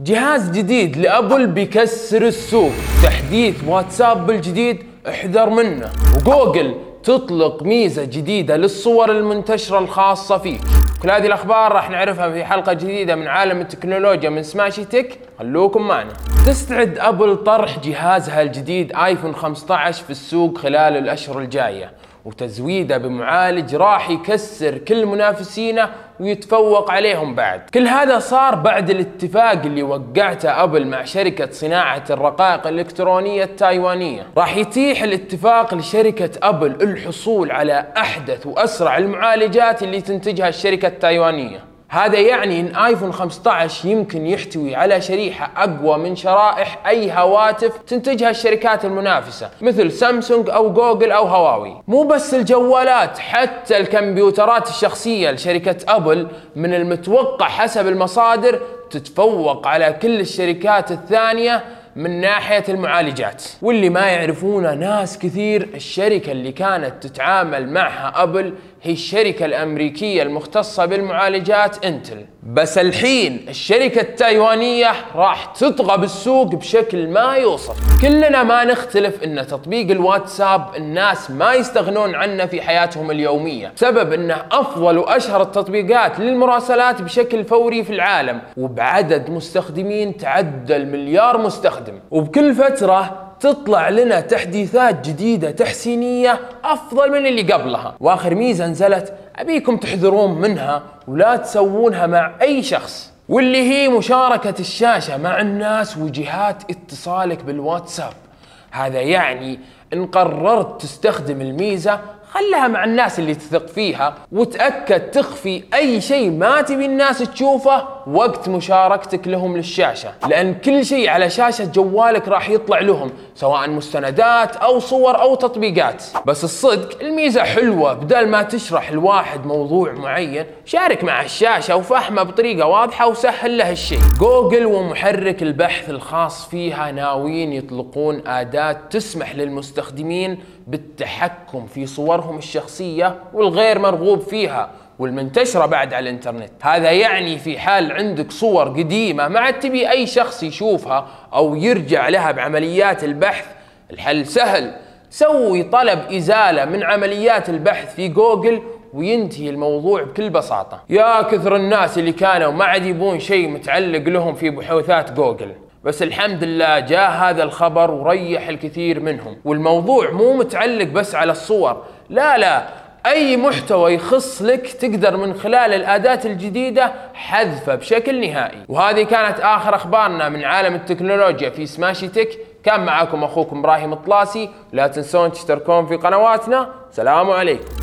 جهاز جديد لأبل بيكسر السوق. تحديث واتساب الجديد احذر منه. وجوجل تطلق ميزة جديدة للصور المنتشرة الخاصة فيك كل هذه الأخبار راح نعرفها في حلقة جديدة من عالم التكنولوجيا من سماشي تك خلوكم معنا. تستعد أبل طرح جهازها الجديد آيفون 15 في السوق خلال الأشهر الجاية. وتزويده بمعالج راح يكسر كل منافسينه ويتفوق عليهم بعد. كل هذا صار بعد الاتفاق اللي وقعته أبل مع شركة صناعة الرقائق الإلكترونية التايوانية. راح يتيح الاتفاق لشركة أبل الحصول على أحدث وأسرع المعالجات اللي تنتجها الشركة التايوانية. هذا يعني إن آيفون 15 يمكن يحتوي على شريحة أقوى من شرائح أي هواتف تنتجها الشركات المنافسة مثل سامسونج أو جوجل أو هواوي. مو بس الجوالات حتى الكمبيوترات الشخصية لشركة أبل من المتوقع حسب المصادر تتفوق على كل الشركات الثانية من ناحية المعالجات. واللي ما يعرفونه ناس كثير الشركة اللي كانت تتعامل معها أبل هي الشركة الأمريكية المختصة بالمعالجات انتل بس الحين الشركة التايوانية راح تطغى بالسوق بشكل ما يوصف. كلنا ما نختلف إن تطبيق الواتساب الناس ما يستغنون عنه في حياتهم اليومية. سبب إنه أفضل وأشهر التطبيقات للمراسلات بشكل فوري في العالم. وبعدد مستخدمين تعدى المليار مستخدم. وبكل فترة تطلع لنا تحديثات جديدة تحسينية أفضل من اللي قبلها. وآخر ميزة نزلت أبيكم تحذرون منها ولا تسوونها مع أي شخص. واللي هي مشاركة الشاشة مع الناس وجهات اتصالك بالواتساب. هذا يعني إن قررت تستخدم الميزة خلها مع الناس اللي تثق فيها وتأكد تخفي أي شيء ما تبي الناس تشوفه وقت مشاركتك لهم للشاشة. لأن كل شيء على شاشة جوالك راح يطلع لهم سواء مستندات أو صور أو تطبيقات. بس الصدق الميزة حلوة. بدل ما تشرح الواحد موضوع معين شارك مع الشاشة وفهمه بطريقة واضحة وسهل له الشيء. جوجل ومحرك البحث الخاص فيها ناويين يطلقون أداة تسمح للمستخدمين بالتحكم في صورهم الشخصية والغير مرغوب فيها والمنتشرة بعد على الإنترنت. هذا يعني في حال عندك صور قديمة ما عاد تبي أي شخص يشوفها أو يرجع لها بعمليات البحث الحل سهل. سوي طلب إزالة من عمليات البحث في جوجل وينتهي الموضوع بكل بساطة. يا كثر الناس اللي كانوا ما عاد يبون شيء متعلق لهم في بحوثات جوجل. بس الحمد لله جاء هذا الخبر وريح الكثير منهم. والموضوع مو متعلق بس على الصور. لا لا أي محتوى يخص لك تقدر من خلال الأداة الجديدة حذفه بشكل نهائي. وهذه كانت آخر أخبارنا من عالم التكنولوجيا في سماشي تك. كان معاكم أخوكم إبراهيم الطلاسي. لا تنسون تشتركون في قنواتنا. سلام عليكم.